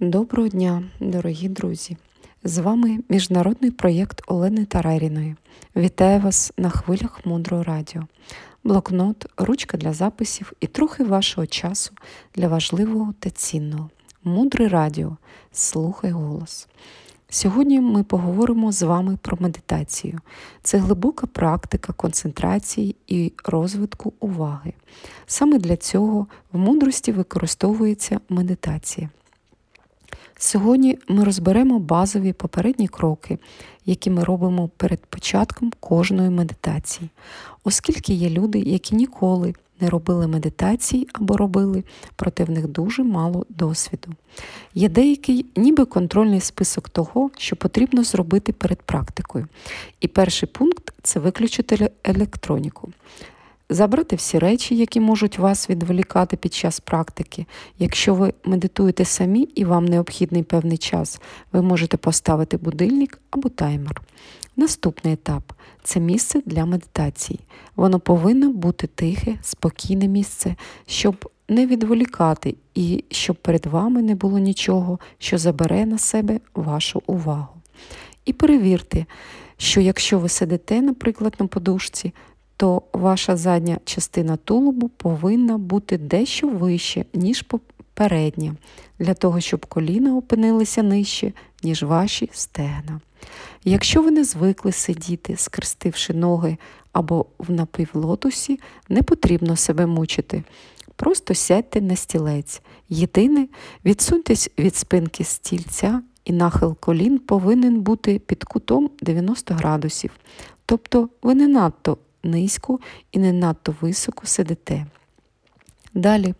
Доброго дня, дорогі друзі! З вами міжнародний проєкт Олени Тараріної. Вітаю вас на хвилях Мудрого Радіо, блокнот, ручка для записів і трохи вашого часу для важливого та цінного. Мудре радіо. Слухай голос. Сьогодні ми поговоримо з вами про медитацію. Це глибока практика концентрації і розвитку уваги. Саме для цього в мудрості використовується медитація. Сьогодні ми розберемо базові попередні кроки, які ми робимо перед початком кожної медитації, оскільки є люди, які ніколи не робили медитації або робили, проте в них дуже мало досвіду. Є деякий ніби контрольний список того, що потрібно зробити перед практикою. І перший пункт це виключити електроніку. Забрати всі речі, які можуть вас відволікати під час практики. Якщо ви медитуєте самі і вам необхідний певний час, ви можете поставити будильник або таймер. Наступний етап це місце для медитації. Воно повинно бути тихе, спокійне місце, щоб не відволікати і щоб перед вами не було нічого, що забере на себе вашу увагу. І перевірте, що якщо ви сидите, наприклад, на подушці, то ваша задня частина тулубу повинна бути дещо вище, ніж попередня, для того, щоб коліна опинилися нижче, ніж ваші стегна. Якщо ви не звикли сидіти, скрестивши ноги або в напівлотусі, не потрібно себе мучити. Просто сядьте на стілець. Єдине, відсуньтесь від спинки стільця, і нахил колін повинен бути під кутом 90 градусів. Тобто ви не надто низько і не надто високо сидите. Далі,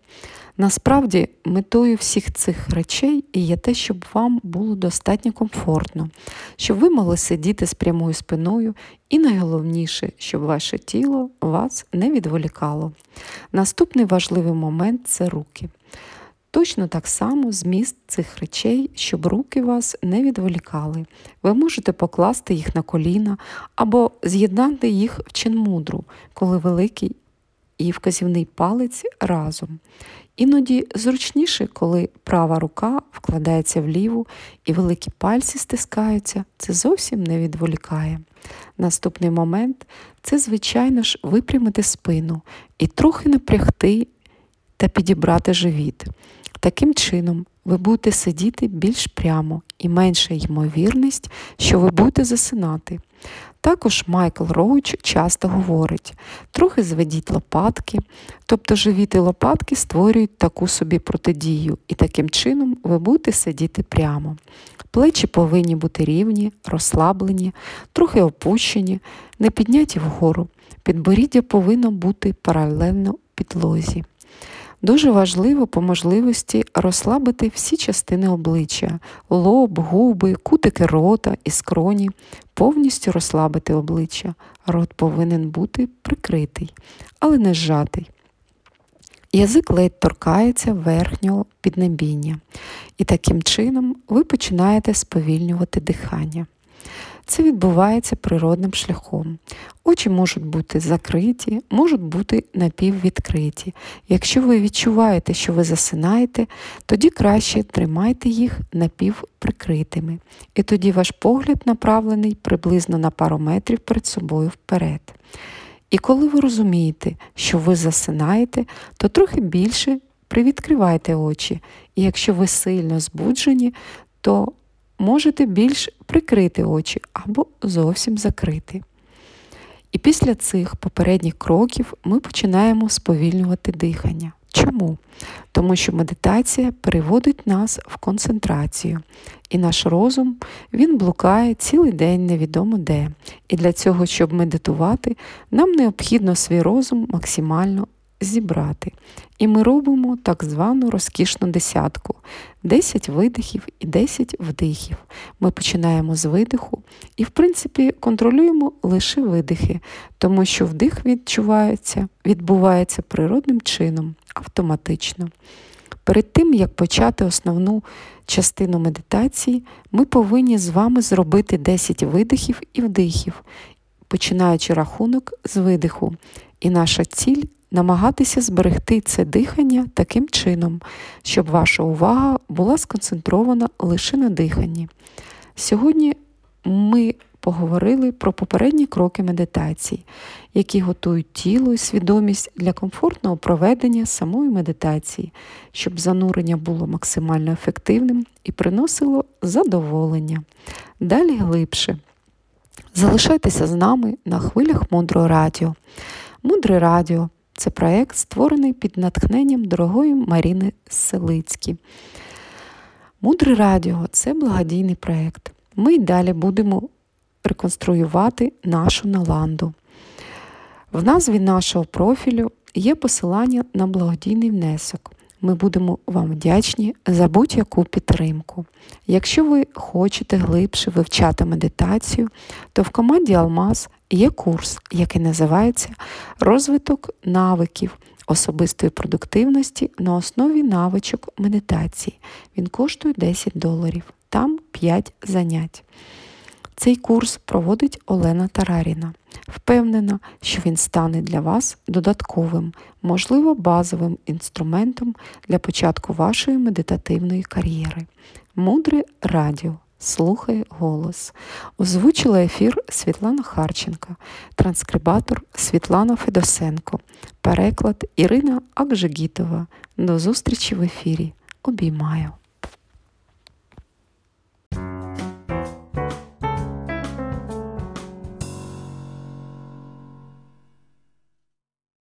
насправді, метою всіх цих речей є те, щоб вам було достатньо комфортно, щоб ви могли сидіти з прямою спиною, і найголовніше, щоб ваше тіло вас не відволікало. Наступний важливий момент це руки. Точно так само зміст цих речей, щоб руки вас не відволікали. Ви можете покласти їх на коліна або з'єднати їх в чинмудру, коли великий і вказівний палець разом. Іноді зручніше, коли права рука вкладається в ліву і великі пальці стискаються, це зовсім не відволікає. Наступний момент це, звичайно ж, випрямити спину і трохи напрягти та підібрати живіт. Таким чином, ви будете сидіти більш прямо і менша ймовірність, що ви будете засинати. Також Майкл Роуч часто говорить, трохи зведіть лопатки, тобто живіт і лопатки створюють таку собі протидію, і таким чином ви будете сидіти прямо. Плечі повинні бути рівні, розслаблені, трохи опущені, не підняті вгору. Підборіддя повинно бути паралельно підлозі. Дуже важливо по можливості розслабити всі частини обличчя, лоб, губи, кутики рота і скроні, повністю розслабити обличчя. Рот повинен бути прикритий, але не зжатий. Язик ледь торкається верхнього піднебіння, і таким чином ви починаєте сповільнювати дихання. Це відбувається природним шляхом. Очі можуть бути закриті, можуть бути напіввідкриті. Якщо ви відчуваєте, що ви засинаєте, тоді краще тримайте їх напівприкритими. І тоді ваш погляд направлений приблизно на пару метрів перед собою вперед. І коли ви розумієте, що ви засинаєте, то трохи більше привідкривайте очі. І якщо ви сильно збуджені, то можете більш прикрити очі або зовсім закрити. І після цих попередніх кроків ми починаємо сповільнювати дихання. Чому? Тому що медитація переводить нас в концентрацію, і наш розум він блукає цілий день невідомо де. І для цього, щоб медитувати, нам необхідно свій розум максимально зібрати. І ми робимо так звану розкішну десятку: 10 видихів і 10 вдихів. Ми починаємо з видиху і, в принципі, контролюємо лише видихи, тому що вдих відчувається, відбувається природним чином, автоматично. Перед тим, як почати основну частину медитації, ми повинні з вами зробити 10 видихів і вдихів, починаючи рахунок з видиху. І наша ціль намагатися зберегти це дихання таким чином, щоб ваша увага була сконцентрована лише на диханні. Сьогодні ми поговорили про попередні кроки медитації, які готують тіло і свідомість для комфортного проведення самої медитації, щоб занурення було максимально ефективним і приносило задоволення. Далі глибше. Залишайтеся з нами на хвилях Мудрого Радіо. Мудре Радіо це проєкт, створений під натхненням дорогої Маріни Селицькі. Мудре Радіо це благодійний проєкт. Ми й далі будемо реконструювати нашу наланду. В назві нашого профілю є посилання на благодійний внесок. Ми будемо вам вдячні за будь-яку підтримку. Якщо ви хочете глибше вивчати медитацію, то в команді Алмаз є курс, який називається Розвиток навиків особистої продуктивності на основі навичок медитації. Він коштує 10 доларів, там 5 занять. Цей курс проводить Олена Тараріна. Впевнена, що він стане для вас додатковим, можливо, базовим інструментом для початку вашої медитативної кар'єри. Мудре радіо. Слухай голос. Озвучила ефір Світлана Харченка, транскрибатор Світлана Федосенко, переклад Ірина Акжигітова. До зустрічі в ефірі. Обіймаю.